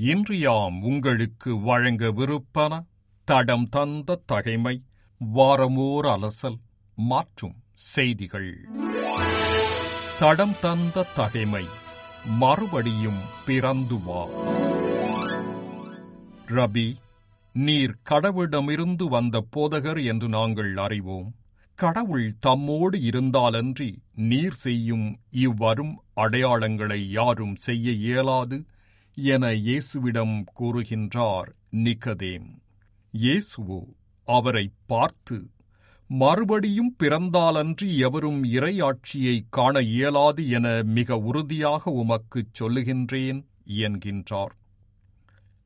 இன்று யாம் உங்களுக்கு வழங்கவிருப்பன தடம் தந்த தகைமை வாரமோர் அலசல் மாற்றும் செய்திகள். தடம் தந்த தகைமை மறுபடியும் பிறந்து வா. ரபி நீர் கடவுளிடமிருந்து வந்த போதகர் என்று நாங்கள் அறிவோம். கடவுள் தம்மோடு இருந்தாலன்றி நீர் செய்யும் இவ்வரும் அடையாளங்களை யாரும் செய்ய இயலாது. என இயேசுவிடம் கூறுகின்றார் நிக்கதேம். இயேசுவோ அவரை பார்த்து மறுபடியும் பிறந்தாலன்றி எவரும் இறையாட்சியை காண இயலாது என மிக உறுதியாக உமக்குச் சொல்லுகின்றேன் என்கின்றார்.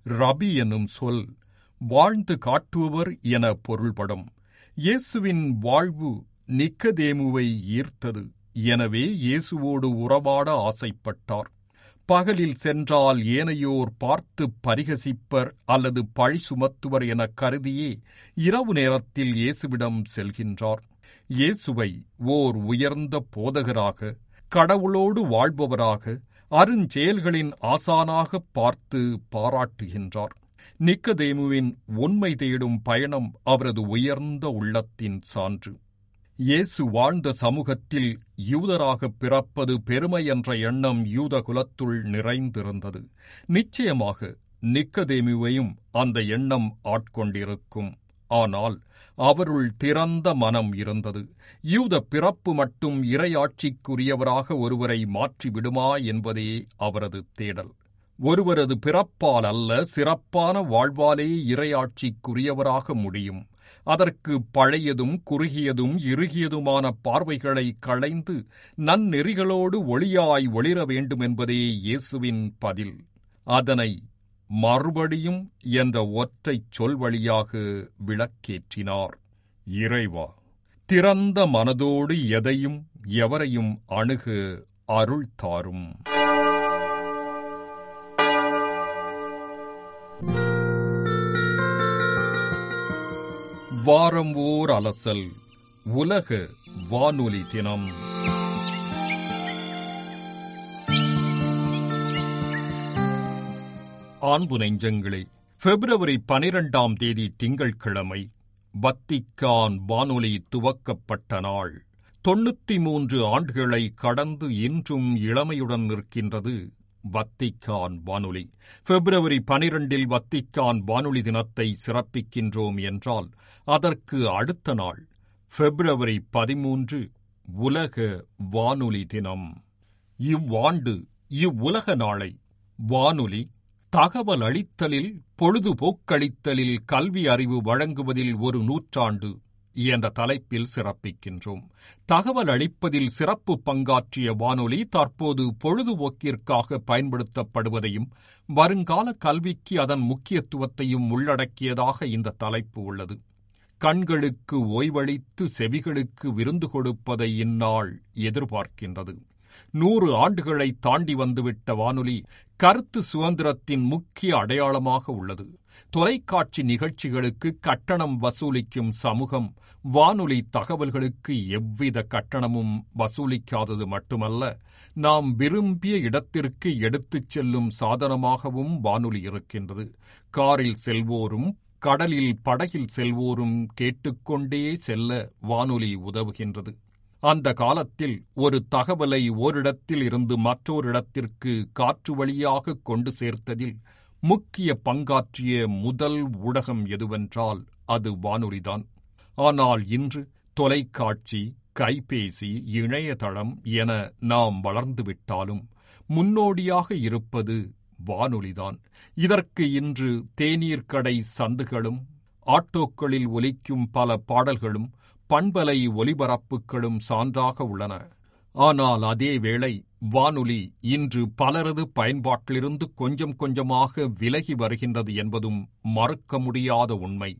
ரபி எனும் சொல் வாழ்ந்து காட்டுபவர் என பொருள்படும். இயேசுவின் வாழ்வு நிக்கதேமுவை ஈர்த்தது. எனவே இயேசுவோடு உறவாட ஆசைப்பட்டார். பகலில் சென்றால் ஏனையோர் பார்த்து பரிகசிப்பர் அல்லது பழி சுமத்துவர் என கருதியே இரவு நேரத்தில் இயேசுவிடம் செல்கின்றார். இயேசுவை ஓர் உயர்ந்த போதகராக கடவுளோடு வாழ்பவராக அருஞ்செயல்களின் ஆசானாக பார்த்து பாராட்டுகின்றார். நிக்கதேமுவின் உண்மை தேடும் பயணம் அவரது உயர்ந்த உள்ளத்தின் சான்று. இயேசு வாழ்ந்த சமூகத்தில் யூதராக பிறப்பது பெருமை என்ற எண்ணம் யூத குலத்துள் நிறைந்திருந்தது. நிச்சயமாக நிக்கதேமுவையும் அந்த எண்ணம் ஆட்கொண்டிருக்கும். ஆனால் அவருள் திறந்த மனம் இருந்தது. யூத பிறப்பு மட்டும் இறையாட்சிக்குரியவராக ஒருவரை மாற்றிவிடுமா என்பதே அவரது தேடல். ஒருவரது பிறப்பால் அல்ல சிறப்பான வாழ்வாலே இறையாட்சிக்குரியவராக முடியும். அதற்கு பழையதும் குறுகியதும் இறுகியதுமான பார்வைகளை களைந்து நன்னெறிகளோடு ஒளியாய் ஒளிர வேண்டுமென்பதே இயேசுவின் பதில். அதனை மறுபடியும் என்ற ஒற்றைச் சொல் வழியாக விளக்கேற்றினார். இறைவா திறந்த மனதோடு எதையும் எவரையும் அணுகு அருள் தாரும். வாரம் ஓர் அலசல் உலக வானொலி தினம். ஆண்பு நெஞ்சங்களே பிப்ரவரி பனிரெண்டாம் தேதி திங்கட்கிழமை வத்திக்கான் வானொலி துவக்கப்பட்ட நாள். தொண்ணூத்தி மூன்று ஆண்டுகளை கடந்து இன்றும் இளமையுடன் நிற்கின்றது. வத்திக்கான் வானொலி. பிப்ரவரி பனிரெண்டில் வத்திக்கான் வானொலி தினத்தை சிறப்பிக்கின்றோம் என்றால் அதற்கு அடுத்த நாள் பிப்ரவரி பதிமூன்று உலக வானொலி தினம். இவ்வாண்டு இவ்வுலக நாளை வானொலி தகவல் அளித்தலில் பொழுதுபோக்களித்தலில் கல்வி அறிவு வழங்குவதில் ஒரு நூற்றாண்டு என்ற தலைப்பில் சிறப்பிக்கின்றோம். தகவல் அளிப்பதில் சிறப்பு பங்காற்றிய வானொலி தற்போது பொழுதுபோக்கிற்காக பயன்படுத்தப்படுவதையும் வருங்கால கல்விக்கு அதன் முக்கியத்துவத்தையும் உள்ளடக்கியதாக இந்த தலைப்பு உள்ளது. கண்களுக்கு ஓய்வளித்து செவிகளுக்கு விருந்து கொடுப்பதை இந்நாள் எதிர்பார்க்கின்றது. நூறு ஆண்டுகளை தாண்டி வந்துவிட்ட வானொலி கருத்து சுதந்திரத்தின் முக்கிய அடையாளமாக உள்ளது. தொலைக்காட்சி நிகழ்ச்சிகளுக்கு கட்டணம் வசூலிக்கும் சமூகம் வானொலி தகவல்களுக்கு எவ்வித கட்டணமும் வசூலிக்காதது மட்டுமல்ல நாம் விரும்பிய இடத்திற்கு எடுத்துச் செல்லும் சாதனமாகவும் வானொலி இருக்கின்றது. காரில் செல்வோரும் கடலில் படகில் செல்வோரும் கேட்டுக்கொண்டே செல்ல வானொலி உதவுகின்றது. அந்த காலத்தில் ஒரு தகவலை ஓரிடத்தில் இருந்து மற்றோரிடத்திற்கு காற்று வழியாக கொண்டு சேர்த்ததில் முக்கிய பங்காற்றிய முதல் ஊடகம் எதுவென்றால் அது வானொலிதான். ஆனால் இன்று தொலைக்காட்சி கைபேசி இணையதளம் என நாம் வளர்ந்துவிட்டாலும் முன்னோடியாக இருப்பது வானொலிதான். இதற்கு இன்று தேநீர் கடை சந்துகளும் ஆட்டோக்களில் ஒலிக்கும் பல பாடல்களும் பண்பலை ஒலிபரப்புகளும் சான்றாக உள்ளன. ஆனால் அதே வேளை வானொலி இன்று பலரது பயன்பாட்டிலிருந்து கொஞ்சம் கொஞ்சமாக விலகி வருகின்றது என்பதும் மறுக்க முடியாத உண்மை.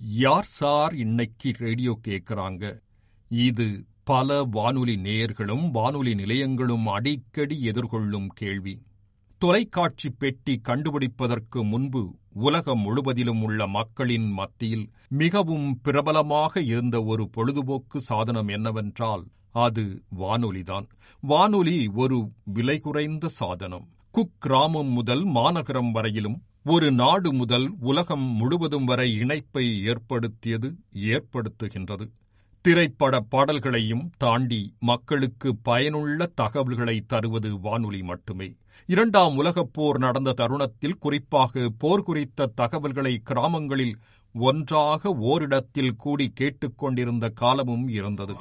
யார் சார் இன்னைக்கு ரேடியோ கேட்கிறாங்க? இது பல வானொலி நேயர்களும் வானொலி நிலையங்களும் அடிக்கடி எதிர்கொள்ளும் கேள்வி. தொலைக்காட்சி பெட்டி கண்டுபிடிப்பதற்கு முன்பு உலகம் முழுவதிலும் உள்ள மக்களின் மத்தியில் மிகவும் பிரபலமாக இருந்த ஒரு பொழுதுபோக்கு சாதனம் என்னவென்றால் அது வானொலிதான். வானொலி ஒரு விலை குறைந்த சாதனம். குக்கிராமம் முதல் மாநகரம் வரையிலும் ஒரு நாடு முதல் உலகம் முழுவதும் வரை இணைப்பை ஏற்படுத்தியது ஏற்படுத்துகின்றது. திரைப்பட பாடல்களையும் தாண்டி மக்களுக்கு பயனுள்ள தகவல்களை தருவது வானொலி மட்டுமே. இரண்டாம் உலகப் போர் நடந்த தருணத்தில் குறிப்பாக போர் குறித்த தகவல்களை கிராமங்களில் ஒன்றாக ஓரிடத்தில் கூடி கேட்டுக்கொண்டிருந்த காலமும் இருந்தது.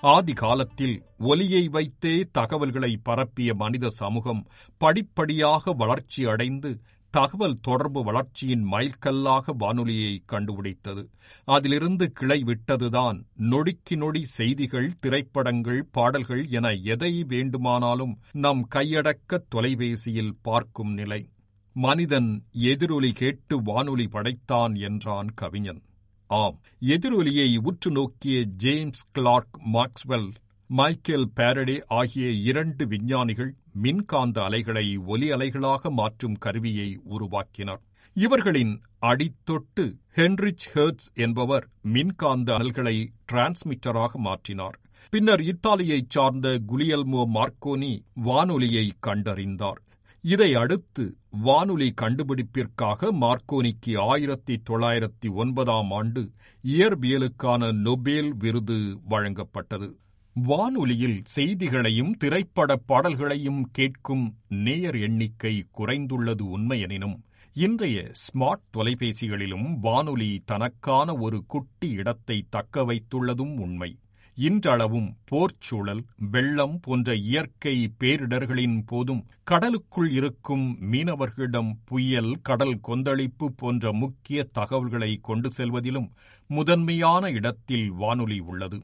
ஆதி காலத்தில் ஒலியை வைத்தே தகவல்களை பரப்பிய மனித சமூகம் படிப்படியாக வளர்ச்சி அடைந்து தகவல் தொடர்பு வளர்ச்சியின் மைல்கல்லாக வானொலியை கண்டுபிடித்தது. அதிலிருந்து கிளை விட்டதுதான் நொடிக்கு நொடி செய்திகள் திரைப்படங்கள் பாடல்கள் என எதை வேண்டுமானாலும் நம் கையடக்க தொலைபேசியில் பார்க்கும் நிலை. மனிதன் எதிரொலி கேட்டு வானொலி படைத்தான் என்றான் கவிஞன். ஆம். எதிரொலியை உற்று நோக்கிய James Clerk Maxwell Michael Faraday ஆகிய இரண்டு விஞ்ஞானிகள் மின்காந்த அலைகளை ஒலி அலைகளாக மாற்றும் கருவியை உருவாக்கினர். இவர்களின் அடித்தொட்டு ஹென்ரிச் ஹெர்ட்ஸ் என்பவர் மின்காந்த அனல்களை டிரான்ஸ்மிட்டராக மாற்றினார். பின்னர் இத்தாலியைச் சார்ந்த குலியல்மோ மார்க்கோனி வானொலியை கண்டறிந்தார். இதை அடுத்து வானொலி கண்டுபிடிப்பிற்காக மார்க்கோனிக்கு ஆயிரத்தி தொள்ளாயிரத்தி ஒன்பதாம் ஆண்டு இயற்பியலுக்கான நொபேல் விருது வழங்கப்பட்டது. வானொலியில் செய்திகளையும் திரைப்பட பாடல்களையும் கேட்கும் நேயர் எண்ணிக்கை குறைந்துள்ளது உண்மையெனினும் இன்றைய ஸ்மார்ட் தொலைபேசிகளிலும் வானொலி தனக்கான ஒரு குட்டி இடத்தை தக்க வைத்துள்ளதும் உண்மை. இன்றளவும் போர்ச்சூழல் வெள்ளம் போன்ற இயற்கை பேரிடர்களின் போதும் கடலுக்குள் இருக்கும் மீனவர்களிடம் புயல் கடல் கொந்தளிப்பு போன்ற முக்கிய தகவல்களை கொண்டு செல்வதிலும் முதன்மையான இடத்தில் வானொலி உள்ளது.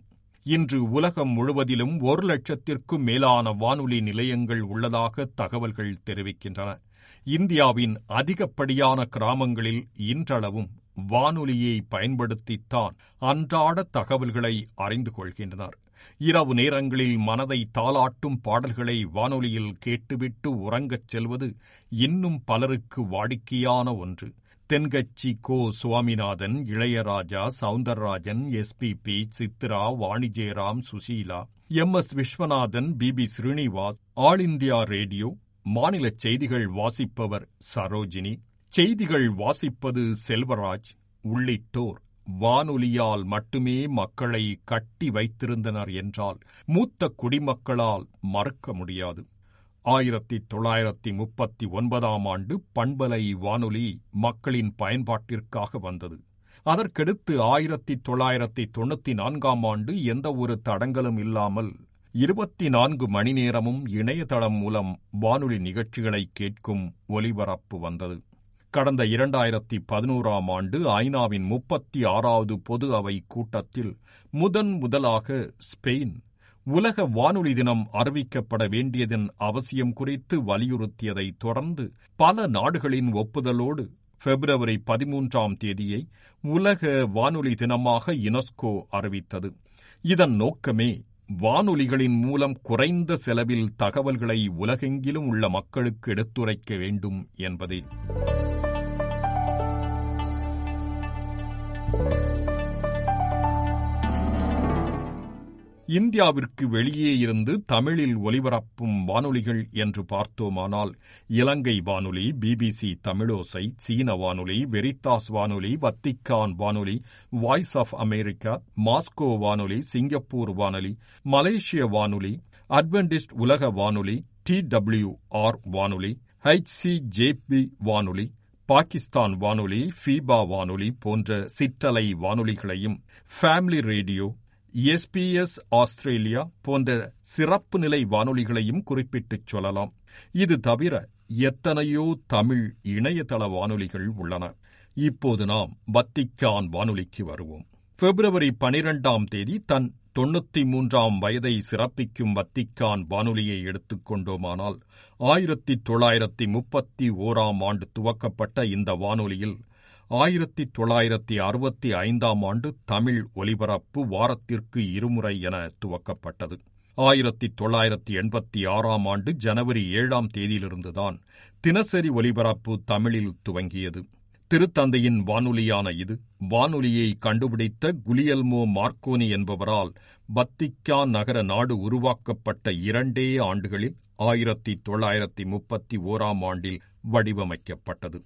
இன்று உலகம் முழுவதிலும் ஒரு லட்சத்திற்கும் மேலான வானொலி நிலையங்கள் உள்ளதாக தகவல்கள் தெரிவிக்கின்றன. இந்தியாவின் அதிகப்படியான கிராமங்களில் இன்றளவும் வானொலியை பயன்படுத்தித்தான் அன்றாட தகவல்களை அறிந்து கொள்கின்றனர். இரவு நேரங்களில் மனதை தாளாட்டும் பாடல்களை வானொலியில் கேட்டுவிட்டு உறங்கச் செல்வது இன்னும் பலருக்கு வாடிக்கையான ஒன்று. Thenkatchi Ko. Swaminathan Ilaiyaraaja Soundararajan SPB Chithra Vani Jayaram Susheela M. S. Viswanathan P. B. Srinivas All India Radio மாநில செய்திகள் வாசிப்பவர் சரோஜினி செய்திகள் வாசிப்பது செல்வராஜ் உள்ளிட்டோர். வானொலியால் மட்டுமே மக்களை கட்டி வைத்திருந்தனர் என்றால் மூத்த குடிமக்களால் மறக்க முடியாது. ஆயிரத்தி தொள்ளாயிரத்தி முப்பத்தி ஒன்பதாம் ஆண்டு பண்பலை வானொலி மக்களின் பயன்பாட்டிற்காக வந்தது. அதற்கடுத்து ஆயிரத்தி தொள்ளாயிரத்தி தொண்ணூத்தி நான்காம் ஆண்டு எந்த ஒரு தடங்கலும் இல்லாமல் இருபத்தி நான்கு மணி நேரமும் இணையதளம் மூலம் வானொலி நிகழ்ச்சிகளை கேட்கும் ஒலிபரப்பு வந்தது. கடந்த இரண்டாயிரத்தி பதினோராம் ஆண்டு ஐநாவின் முப்பத்தி ஆறாவது பொது அவை கூட்டத்தில் முதன் முதலாக ஸ்பெயின் உலக வானொலி தினம் அறிவிக்கப்பட வேண்டியதன் அவசியம் குறித்து வலியுறுத்தியதை தொடர்ந்து பல நாடுகளின் ஒப்புதலோடு பிப்ரவரி பதிமூன்றாம் தேதியை உலக வானொலி தினமாக யுனெஸ்கோ அறிவித்தது. இதன் நோக்கமே வானொலிகளின் மூலம் குறைந்த செலவில் தகவல்களை உலகெங்கிலும் உள்ள மக்களுக்கு எடுத்துரைக்க வேண்டும் என்பதே. இந்தியாவிற்கு வெளியே இருந்து தமிழில் ஒலிபரப்பும் வானொலிகள் என்று பார்த்தோமானால் இலங்கை வானொலி பிபிசி தமிழோசை சீன வானொலி வெரித்தாஸ் வானொலி வத்திக்கான் வானொலி வாய்ஸ் ஆஃப் அமெரிக்கா மாஸ்கோ வானொலி சிங்கப்பூர் வானொலி மலேசிய வானொலி அட்வென்டிஸ்ட் உலக வானொலி டி டபிள்யூ ஆர் வானொலி ஹெச்சிஜேபி வானொலி பாகிஸ்தான் வானொலி ஃபீபா வானொலி போன்ற சிற்றலை வானொலிகளையும் ஃபேமிலி ரேடியோ எஸ்பிஎஸ் ஆஸ்திரேலியா போன்ற சிறப்பு நிலை வானொலிகளையும் குறிப்பிட்டுச் சொல்லலாம். இது தவிர எத்தனையோ தமிழ் இணையதள வானொலிகள் உள்ளன. இப்போது நாம் வத்திக்கான் வானொலிக்கு வருவோம். பிப்ரவரி பனிரெண்டாம் தேதி தன் தொண்ணூத்தி மூன்றாம் வயதை சிறப்பிக்கும் வத்திக்கான் வானொலியை எடுத்துக் கொண்டோமானால் ஆயிரத்தி தொள்ளாயிரத்தி முப்பத்தி ஓராம் ஆண்டு துவக்கப்பட்ட இந்த வானொலியில் ஆயிரத்தி தொள்ளாயிரத்தி அறுபத்தி ஐந்தாம் ஆண்டு தமிழ் ஒலிபரப்பு வாரத்திற்கு இருமுறை என துவக்கப்பட்டது. ஆயிரத்தி தொள்ளாயிரத்தி எண்பத்தி ஆறாம் ஆண்டு ஜனவரி ஏழாம் தேதியிலிருந்துதான் தினசரி ஒலிபரப்பு தமிழில் துவங்கியது. திருத்தந்தையின் வானொலியான இது வானொலியை கண்டுபிடித்த குலியல்மோ மார்க்கோனி என்பவரால் பத்திக்கான் நகர நாடு உருவாக்கப்பட்ட இரண்டே ஆண்டுகளில் ஆயிரத்தி தொள்ளாயிரத்தி முப்பத்தி ஓராம் ஆண்டில் வடிவமைக்கப்பட்டது.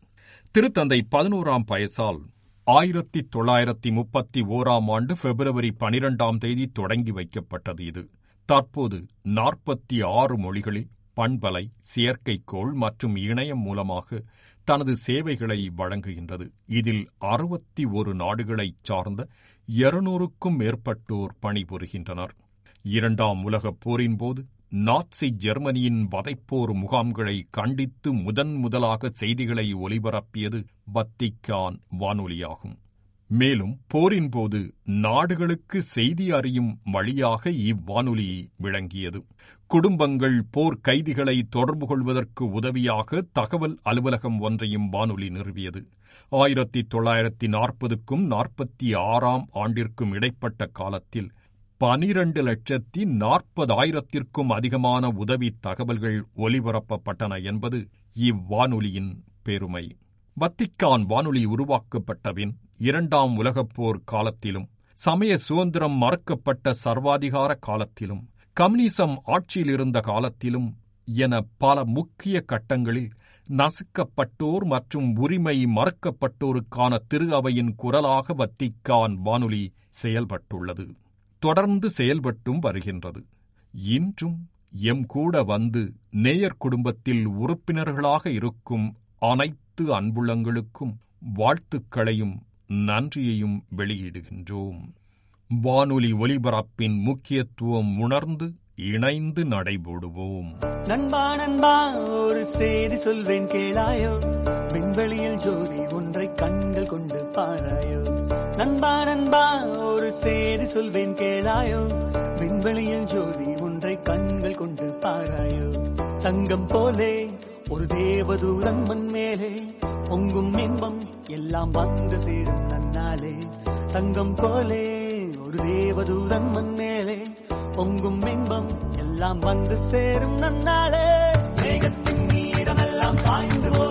திருத்தந்தை பதினோராம் பயசால் ஆயிரத்தி தொள்ளாயிரத்தி முப்பத்தி ஓராம் ஆண்டு பிப்ரவரி பனிரெண்டாம் தேதி தொடங்கி வைக்கப்பட்டது இது. தற்போது நாற்பத்தி ஆறு மொழிகளில் பண்பலை செயற்கைக்கோள் மற்றும் இணையம் மூலமாக தனது சேவைகளை வழங்குகின்றது. இதில் அறுபத்தி ஒரு நாடுகளைச் சார்ந்த இருநூறுக்கும் மேற்பட்டோர் பணிபுரிகின்றனர். இரண்டாம் உலகப் போரின்போது நாட்சி ஜெர்மனியின் வதைப்போர் முகாம்களை கண்டித்து முதன் முதலாக செய்திகளை ஒலிபரப்பியது வத்திக்கான் வானொலியாகும். மேலும் போரின்போது நாடுகளுக்கு செய்தி அறியும் வழியாக இவ்வானொலி விளங்கியது. குடும்பங்கள் போர் கைதிகளை தொடர்பு கொள்வதற்கு உதவியாக தகவல் அலுவலகம் ஒன்றையும் வானொலி நிறுவியது. ஆயிரத்தி தொள்ளாயிரத்தி நாற்பதுக்கும் நாற்பத்தி ஆறாம் ஆண்டிற்கும் இடைப்பட்ட காலத்தில் பனிரண்டு லட்சத்தி நாற்பதாயிரத்திற்கும் அதிகமான உதவி தகவல்கள் ஒலிபரப்பப்பட்டன என்பது இவ்வானொலியின் பெருமை. வத்திக்கான் வானொலி உருவாக்கப்பட்டபின் இரண்டாம் உலகப் போர் காலத்திலும் சமய சுதந்திரம் மறுக்கப்பட்ட சர்வாதிகார காலத்திலும் கம்யூனிசம் ஆட்சியில் இருந்த காலத்திலும் என பல முக்கிய கட்டங்களில் நசுக்கப்பட்டோர் மற்றும் உரிமை மறுக்கப்பட்டோருக்கான திரு அவையின் குரலாக வத்திக்கான் வானொலி செயல்பட்டுள்ளது. தொடர்ந்து செயல்பட்டும் வருகின்றது. இன்றும் எம் கூட வந்து நேயர் குடும்பத்தில் உறுப்பினர்களாக இருக்கும் அனைத்து அன்புள்ளங்களுக்கும் வாழ்த்துக்களையும் நன்றியையும் வெளியிடுகின்றோம். வானொலி ஒலிபரப்பின் முக்கியத்துவம் உணர்ந்து இணைந்து நடைபோடுவோம். நண்பா நண்பா ஒரு செய்தி சொல்வேன் கேளாயோ. விண்வெளியில் ஜோதி சொல்வேன் கேளாயோ? விண்வெளியில் ஜோதி ஒன்றை கண்கள் கொண்டு பாராயோ? தங்கம் போலே ஒரு தேவதூரன் மண் மேலே பொங்கும் இன்பம் எல்லாம் வந்து சேரும் நன்னாலே தங்கம் போலே ஒரு தேவதூரன் மண் மேலே பொங்கும் இன்பம் எல்லாம் வந்து சேரும் நன்னாலே. மேகத்தின் நீரமெல்லாம் பாய்ந்து போ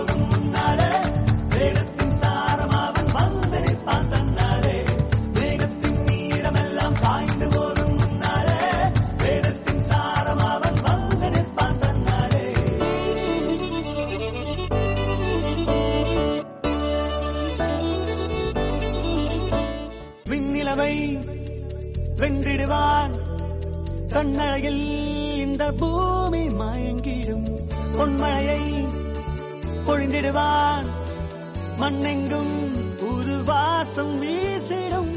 விண்ணிலவை வென்றிடுவான். கண்ணழகில் இந்த பூமி மயங்கிடும். பொன்மழையை பொழிந்திடுவான். மண்ணெங்கும் புது வாசம் வீசிடும்.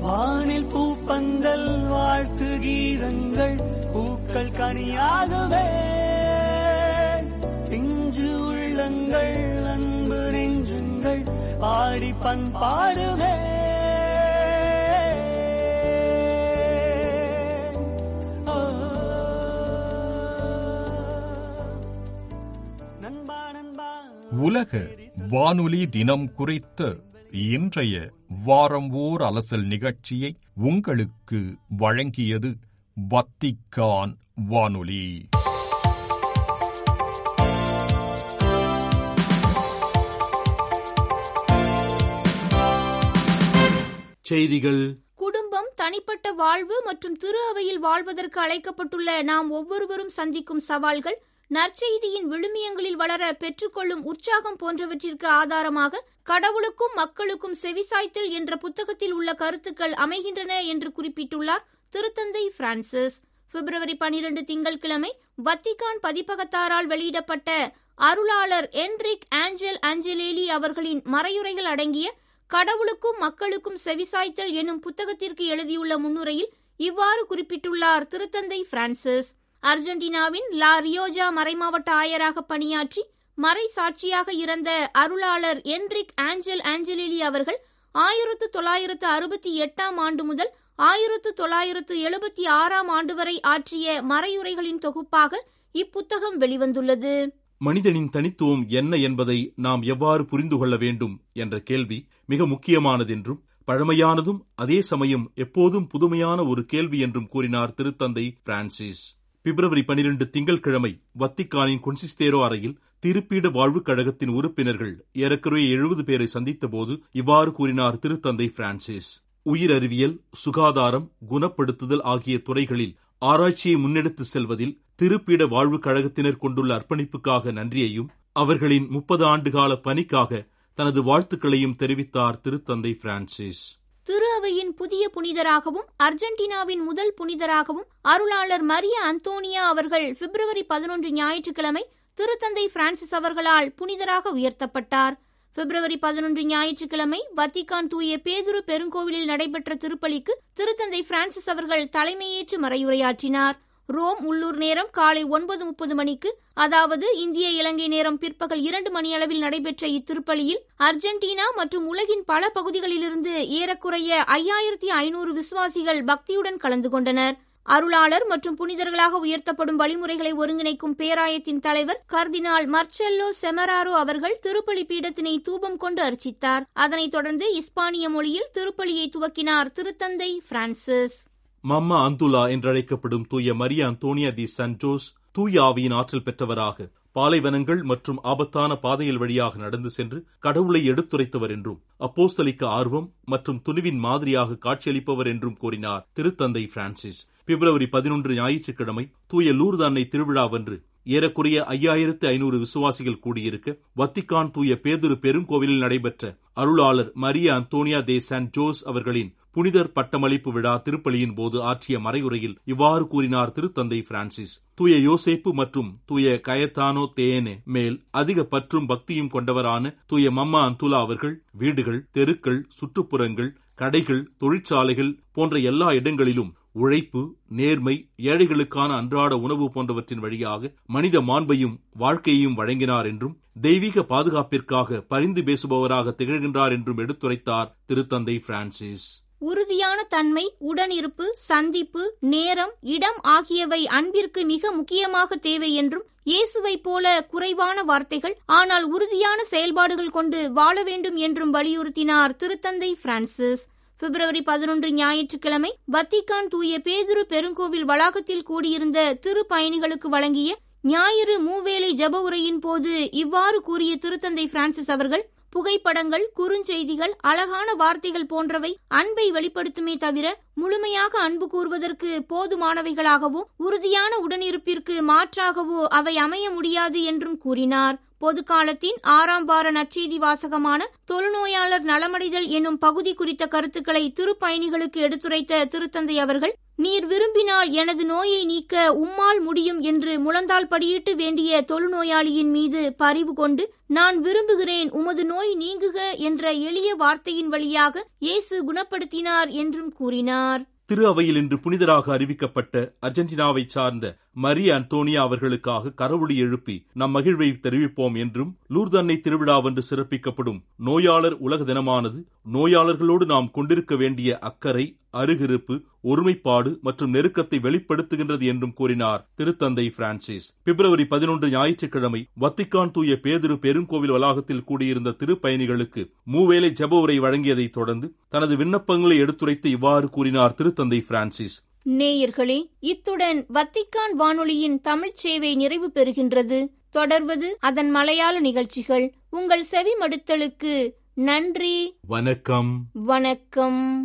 வானில் பூப்பந்தல் வாழ்த்து கீதங்கள் பூக்கள் கனியாகவே பிஞ்சு உள்ளங்கள் அன்பு நெஞ்சுங்கள் பாடி பண்பாடுவே உலக வானொலி தினம் குறித்த இன்றைய வாரம் ஓர் அலசல் நிகழ்ச்சியை உங்களுக்கு வழங்கியது வத்திக்கான் வானொலி. செய்திகள். குடும்பம் தனிப்பட்ட வாழ்வு மற்றும் திரு அவையில் வாழ்வதற்கு அழைக்கப்பட்டுள்ள நாம் ஒவ்வொருவரும் சந்திக்கும் சவால்கள் நற்செய்தியின் விழுமியங்களில் வளர பெற்றுக்கொள்ளும் உற்சாகம் போன்றவற்றிற்கு ஆதாரமாக கடவுளுக்கும் மக்களுக்கும் செவிசாய்த்தல் என்ற புத்தகத்தில் உள்ள கருத்துக்கள் அமைகின்றன என்று குறிப்பிட்டுள்ளார் திருத்தந்தை பிரான்சிஸ். பிப்ரவரி பனிரெண்டு திங்கட்கிழமை வத்திகான் பதிப்பகத்தாரால் வெளியிடப்பட்ட அருளாளர் என்ரிக் ஆஞ்சல் ஆஞ்சலேலி அவர்களின் மறையுரைகள் அடங்கிய கடவுளுக்கும் மக்களுக்கும் செவிசாய்த்தல் எனும் புத்தகத்திற்கு எழுதியுள்ள முன்னுரையில் இவ்வாறு குறிப்பிட்டுள்ளார் திருத்தந்தை பிரான்சிஸ். அர்ஜென்டினாவின் லா ரியோஜா மறைமாவட்ட ஆயராக பணியாற்றி மறை சாட்சியாக இறந்த அருளாளர் என்ரிக் ஆஞ்சல் ஆஞ்சலிலி அவர்கள் ஆயிரத்து தொள்ளாயிரத்து அறுபத்தி எட்டாம் ஆண்டு முதல் ஆயிரத்து தொள்ளாயிரத்து எழுபத்தி ஆறாம் ஆண்டு வரை ஆற்றிய மறையுரைகளின் தொகுப்பாக இப்புத்தகம் வெளிவந்துள்ளது. மனிதனின் தனித்துவம் என்ன என்பதை நாம் எவ்வாறு புரிந்து கொள்ள வேண்டும் என்ற கேள்வி மிக முக்கியமானதென்றும் பழமையானதும் அதே சமயம் எப்போதும் புதுமையான ஒரு கேள்வி என்றும் கூறினார் திருத்தந்தை பிரான்சிஸ். பிப்ரவரி பனிரெண்டு திங்கட்கிழமை வத்திக்கானின் கொன்சிஸ்தேரோ அறையில் திருப்பீட வாழ்வுக் கழகத்தின் உறுப்பினர்கள் ஏறக்குறைய எழுபது பேரை சந்தித்தபோது இவ்வாறு கூறினார் திருத்தந்தை பிரான்சிஸ். உயிர் அறிவியல் சுகாதாரம் குணப்படுத்துதல் ஆகிய துறைகளில் ஆராய்ச்சியை முன்னெடுத்து செல்வதில் திருப்பீட வாழ்வுக் கழகத்தினர் கொண்டுள்ள அர்ப்பணிப்புக்காக நன்றியையும் அவர்களின் முப்பது ஆண்டுகால பணிக்காக தனது வாழ்த்துக்களையும் தெரிவித்தார் திருத்தந்தை பிரான்சிஸ். திரு அவையின் புதிய புனிதராகவும் அர்ஜென்டினாவின் முதல் புனிதராகவும் அருளாளர் மரிய அந்தோனியா அவர்கள் பிப்ரவரி பதினொன்று ஞாயிற்றுக்கிழமை திருத்தந்தை பிரான்சிஸ் அவர்களால் புனிதராக உயர்த்தப்பட்டார். பிப்ரவரி பதினொன்று ஞாயிற்றுக்கிழமை வத்திகான் தூய பேதுரு பெருங்கோவிலில் நடைபெற்ற திருப்பலிக்கு திருத்தந்தை பிரான்சிஸ் அவர்கள் தலைமையேற்று மறையுரையாற்றினார் ரோம் உள்ளூர் நேரம் காலை ஒன்பது முப்பது மணிக்கு அதாவது இந்திய இலங்கை நேரம் பிற்பகல் இரண்டு மணியளவில் நடைபெற்ற இத்திருப்பலியில் அர்ஜென்டினா மற்றும் உலகின் பல பகுதிகளிலிருந்து ஏறக்குறைய ஐயாயிரத்தி ஐநூறு விசுவாசிகள் பக்தியுடன் கலந்து கொண்டனர். அருளாளர் மற்றும் புனிதர்களாக உயர்த்தப்படும் வழிமுறைகளை ஒருங்கிணைக்கும் பேராயத்தின் தலைவர் கர்தினால் மர்ச்செல்லோ செமராரோ அவர்கள் திருப்பலி பீடத்தினை தூபம் கொண்டு அர்ச்சித்தார். அதனைத் தொடர்ந்து இஸ்பானிய மொழியில் திருப்பலியை துவக்கினார் திருத்தந்தை பிரான்சிஸ். மம்மா அந்துலா என்றழைக்கப்படும் தூய மரிய அந்தோனியா தி சன்டோஸ் தூய ஆவியின் ஆற்றல் பெற்றவராக பாலைவனங்கள் மற்றும் ஆபத்தான பாதையில் வழியாக நடந்து சென்று கடவுளை எடுத்துரைத்தவர் என்றும் அப்போஸ்தலிக்க ஆர்வம் மற்றும் துணிவின் மாதிரியாக காட்சியளிப்பவர் என்றும் கூறினார் திருத்தந்தை பிரான்சிஸ். பிப்ரவரி பதினொன்று ஞாயிற்றுக்கிழமை தூய லூர்தன்னை திருவிழாவன்று ஏறக்குறைய ஐயாயிரத்து ஐநூறு விசுவாசிகள் கூடியிருக்க வத்திக்கான் தூய பேதுரு பெருங்கோவிலில் நடைபெற்ற அருளாளர் Maria Antonia de San Jose அவர்களின் புனிதர் பட்டமளிப்பு விழா திருப்பலியின் போது ஆற்றிய மறையுரையில் இவ்வாறு கூறினார் திருத்தந்தை பிரான்சிஸ். தூய யோசேப்பு மற்றும் தூய கயத்தானோ தேனே மேல் அதிக பற்றும் பக்தியும் கொண்டவரான தூய மம்மா அந்துலா அவர்கள் வீடுகள் தெருக்கள் சுற்றுப்புறங்கள் கடைகள் தொழிற்சாலைகள் போன்ற எல்லா இடங்களிலும் உழைப்பு நேர்மை ஏழைகளுக்கான அன்றாட உணவு போன்றவற்றின் வழியாக மனித மாண்பையும் வாழ்க்கையையும் வழங்கினார் என்றும் தெய்வீக பாதுகாப்பிற்காக பரிந்து பேசுபவராக திகழ்கின்றார் என்றும் எடுத்துரைத்தார் திருத்தந்தை பிரான்சிஸ். உறுதியான தன்மை உடனிருப்பு சந்திப்பு நேரம் இடம் ஆகியவை அன்பிற்கு மிக முக்கியமாக தேவை என்றும் இயேசுவை போல குறைவான வார்த்தைகள் ஆனால் உறுதியான செயல்பாடுகள் கொண்டு வாழ வேண்டும் என்றும் வலியுறுத்தினார் திருத்தந்தை பிரான்சிஸ். பிப்ரவரி பதினொன்று ஞாயிற்றுக்கிழமை வத்திக்கான் தூய பேதுரு பெருங்கோவில் வளாகத்தில் கூடியிருந்த திரு பயணிகளுக்கு வழங்கிய ஞாயிறு மூவேளை ஜப உரையின் போது இவ்வாறு கூறிய திருத்தந்தை பிரான்சிஸ் அவர்கள் புகைப்படங்கள் குறுஞ்செய்திகள் அழகான வார்த்தைகள் போன்றவை அன்பை வெளிப்படுத்துமே தவிர முழுமையாக அன்பு கூறுவதற்கு போதுமானவைகளாகவோ உறுதியான உடனிருப்பிற்கு மாற்றாகவோ அவை அமைய முடியாது என்றும் கூறினார். பொது காலத்தின் ஆறாம் வார நற்செய்தி வாசகமான தொழுநோயாளர் நலமடைதல் என்னும் பகுதி குறித்த கருத்துக்களை திருப்பயணிகளுக்கு எடுத்துரைத்த திருத்தந்தை அவர்கள் நீர் விரும்பினால் எனது நோயை நீக்க உம்மால் முடியும் என்று முழந்தால் படியிட்டு வேண்டிய தொழுநோயாளியின் மீது பரிவு கொண்டு நான் விரும்புகிறேன் உமது நோய் நீங்குக என்ற எளிய வார்த்தையின் வழியாக இயேசு குணப்படுத்தினார் என்றும் கூறினார். திரு அவையில் இன்று புனிதராக அறிவிக்கப்பட்ட அர்ஜென்டினாவை சார்ந்த மரிய அந்தோனியா அவர்களுக்காக கரவொளி எழுப்பி நம் மகிழ்வை தெரிவிப்போம் என்றும் லூர்தன்னை திருவிழாவென்று சிறப்பிக்கப்படும் நோயாளர் உலக தினமானது நோயாளர்களோடு நாம் கொண்டிருக்க வேண்டிய அக்கறை அருகிருப்பு ஒருமைப்பாடு மற்றும் நெருக்கத்தை வெளிப்படுத்துகின்றது என்றும் கூறினார் திருத்தந்தை பிரான்சிஸ். பிப்ரவரி பதினொன்று ஞாயிற்றுக்கிழமை வத்திக்கான் தூய பேதிரு பெருங்கோவில் வளாகத்தில் கூடியிருந்த திருப்பயணிகளுக்கு மூவேளை ஜப உரை வழங்கியதைத் தொடர்ந்து தனது விண்ணப்பங்களை எடுத்துரைத்து இவ்வாறு கூறினார் திருத்தந்தை பிரான்சிஸ். நேயர்களே இத்துடன் வத்திக்கான் வானொலியின் தமிழ்ச் சேவை நிறைவு பெறுகின்றது. தொடர்வது அதன் மலையாள நிகழ்ச்சிகள். உங்கள் செவி மடுத்தலுக்கு நன்றி. வணக்கம். வணக்கம்.